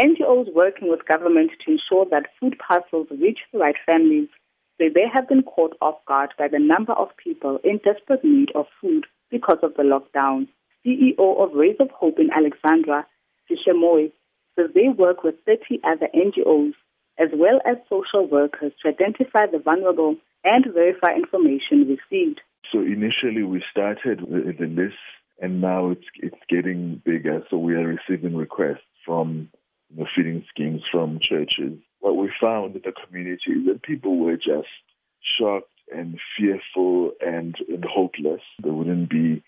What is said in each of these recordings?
NGOs working with government to ensure that food parcels reach the right families say they have been caught off guard by the number of people in desperate need of food because of the lockdown. CEO of Rays of Hope in Alexandra, Sishemoy, says they work with 30 other NGOs as well as social workers to identify the vulnerable and verify information received. So initially we started the list and now it's it's getting bigger. So we are receiving requests from you know, feeding schemes from churches. What we found in the community is that people were just shocked and fearful and, and hopeless. There wouldn't be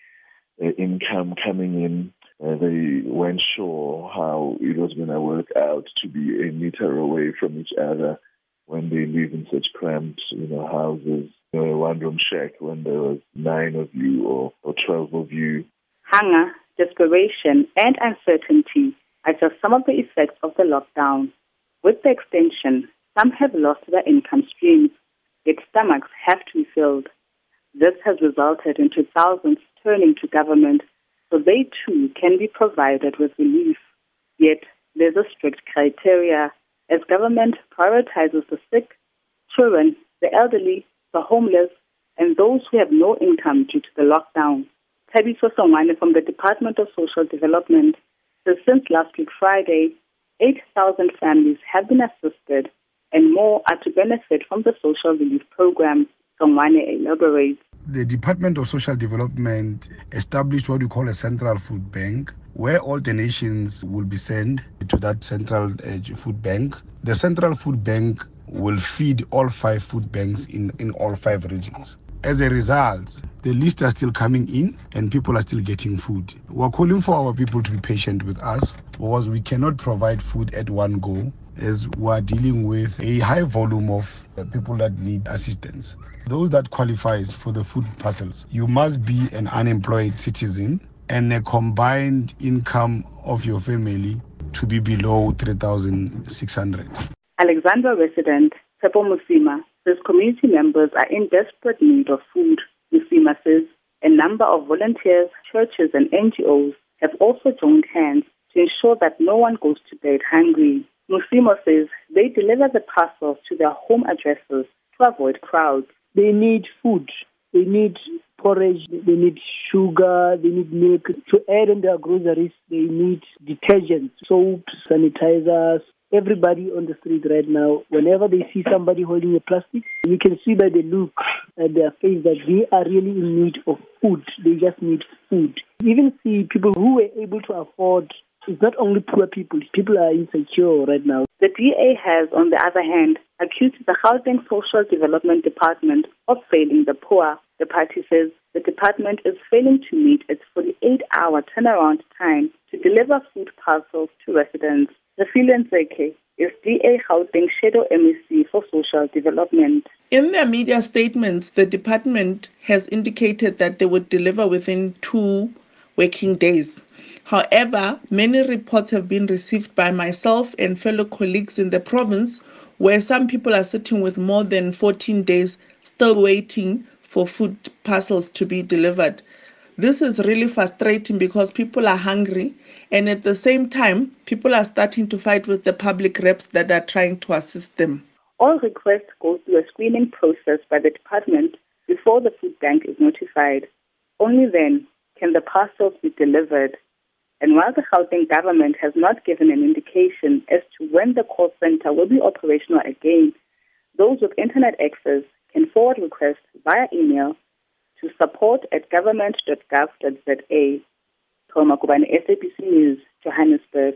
uh, income coming in. Uh, they weren't sure how it was going to work out to be a meter away from each other when they live in such cramped, you know, houses. You know, a one-room shack when there was nine of you or, or twelve of you. Hunger, desperation, and uncertainty are just some of the effects of the lockdown. With the extension, some have lost their income streams, yet stomachs have to be filled. This has resulted into thousands turning to government so they too can be provided with relief. Yet there's a strict criteria as government prioritizes the sick, children, the elderly, the homeless, and those who have no income due to the lockdown. Tabiso Songwane from the Department of Social Development says since last week Friday, 8,000 families have been assisted and more are to benefit from the social relief program. Songwane elaborates. The Department of Social Development established what we call a central food bank where all donations will be sent to that central uh, food bank. The central food bank will feed all five food banks in, in all five regions. As a result, the lists are still coming in and people are still getting food. We're calling for our people to be patient with us because we cannot provide food at one go as we're dealing with a high volume of people that need assistance. Those that qualifies for the food parcels, you must be an unemployed citizen and a combined income of your family to be below 3,600. Alexandra resident Pepo Musima says community members are in desperate need of food. Musima says a number of volunteers, churches, and NGOs have also joined hands to ensure that no one goes to bed hungry. Musimo says they deliver the parcels to their home addresses to avoid crowds. They need food. They need porridge. They need sugar. They need milk. To add in their groceries, they need detergents, soaps, sanitizers, everybody on the street right now, whenever they see somebody holding a plastic, you can see by the look at their face that they are really in need of food. They just need food. You even see people who were able to afford. It's not only poor people. People are insecure right now. The DA has, on the other hand, accused the Housing Social Development Department of failing the poor. The party says the department is failing to meet its 48-hour turnaround time to deliver food parcels to residents. Refiloe Nt'sekhe is DA Gauteng Shadow MEC for Social Development. In their media statements, the department has indicated that they would deliver within two working days. However, many reports have been received by myself and fellow colleagues in the province where some people are sitting with more than 14 days still waiting for food parcels to be delivered. This is really frustrating because people are hungry and at the same time, people are starting to fight with the public reps that are trying to assist them. All requests go through a screening process by the department before the food bank is notified. Only then can the parcels be delivered. And while the Gauteng government has not given an indication as to when the call center will be operational again, those with internet access can forward requests via email to support at government.gov.za. Thoma Kubani, SABC News, Johannesburg.